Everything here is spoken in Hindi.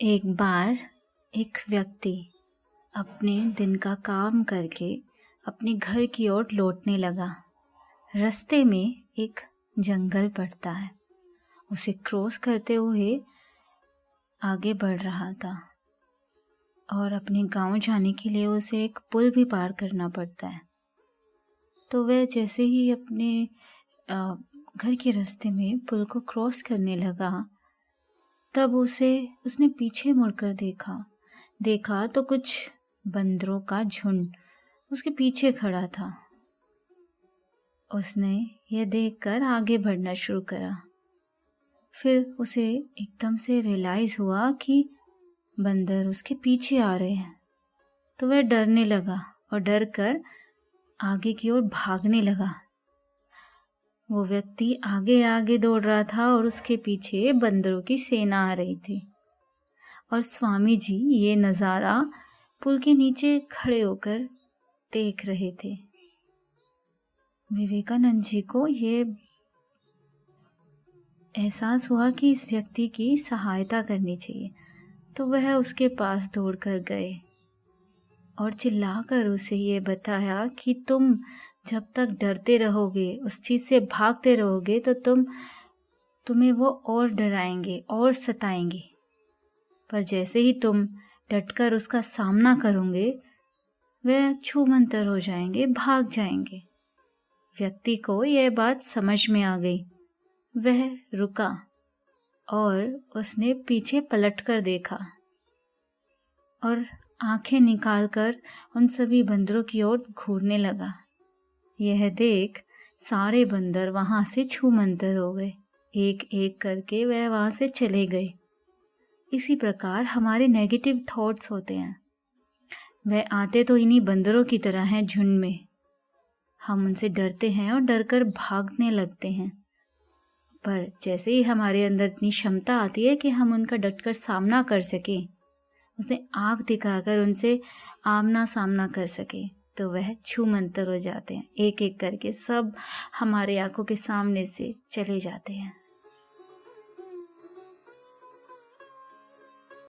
एक बार एक व्यक्ति अपने दिन का काम करके अपने घर की ओर लौटने लगा। रास्ते में एक जंगल पड़ता है। उसे क्रॉस करते हुए आगे बढ़ रहा था और अपने गाँव जाने के लिए उसे एक पुल भी पार करना पड़ता है। तो वह जैसे ही अपने घर के रास्ते में पुल को क्रॉस करने लगा तब उसे उसने पीछे मुड़कर देखा। देखा तो कुछ बंदरों का झुंड उसके पीछे खड़ा था। उसने यह देखकर आगे बढ़ना शुरू करा। फिर उसे एकदम से रियलाइज़ हुआ कि बंदर उसके पीछे आ रहे हैं। तो वह डरने लगा और डर कर आगे की ओर भागने लगा। वो व्यक्ति आगे आगे दौड़ रहा था और उसके पीछे बंदरों की सेना आ रही थी। और स्वामी जी ये नज़ारा पुल के नीचे खड़े होकर देख रहे थे। विवेकानंद जी को ये एहसास हुआ कि इस व्यक्ति की सहायता करनी चाहिए तो वह उसके पास दौड़ कर गए। और चिल्लाकर उसे ये बताया कि तुम जब तक डरते रहोगे, उस चीज़ से भागते रहोगे तो तुम, तुम्हें वो और डराएँगे, और सताएँगे। पर जैसे ही तुम डटकर उसका सामना करोगे, वह छूमंतर हो जाएँगे, भाग जाएँगे। व्यक्ति को यह बात समझ में आ गई। वह रुका और उसने पीछे पलट कर देखा और आँखें निकालकर उन सभी बंदरों की ओर घूरने लगा। यह देख सारे बंदर वहाँ से छू मंतर हो गए। एक एक करके वह वहाँ से चले गए। इसी प्रकार हमारे नेगेटिव थॉट्स होते हैं। वह आते तो इन्हीं बंदरों की तरह हैं झुंड में। हम उनसे डरते हैं और डरकर भागने लगते हैं। पर जैसे ही हमारे अंदर इतनी क्षमता आती है कि हम उनका डटकर सामना कर सकें उसने आग दिखाकर उनसे आमना सामना कर सके तो वह छू मंतर हो जाते हैं। एक एक करके सब हमारे आँखों के सामने से चले जाते हैं।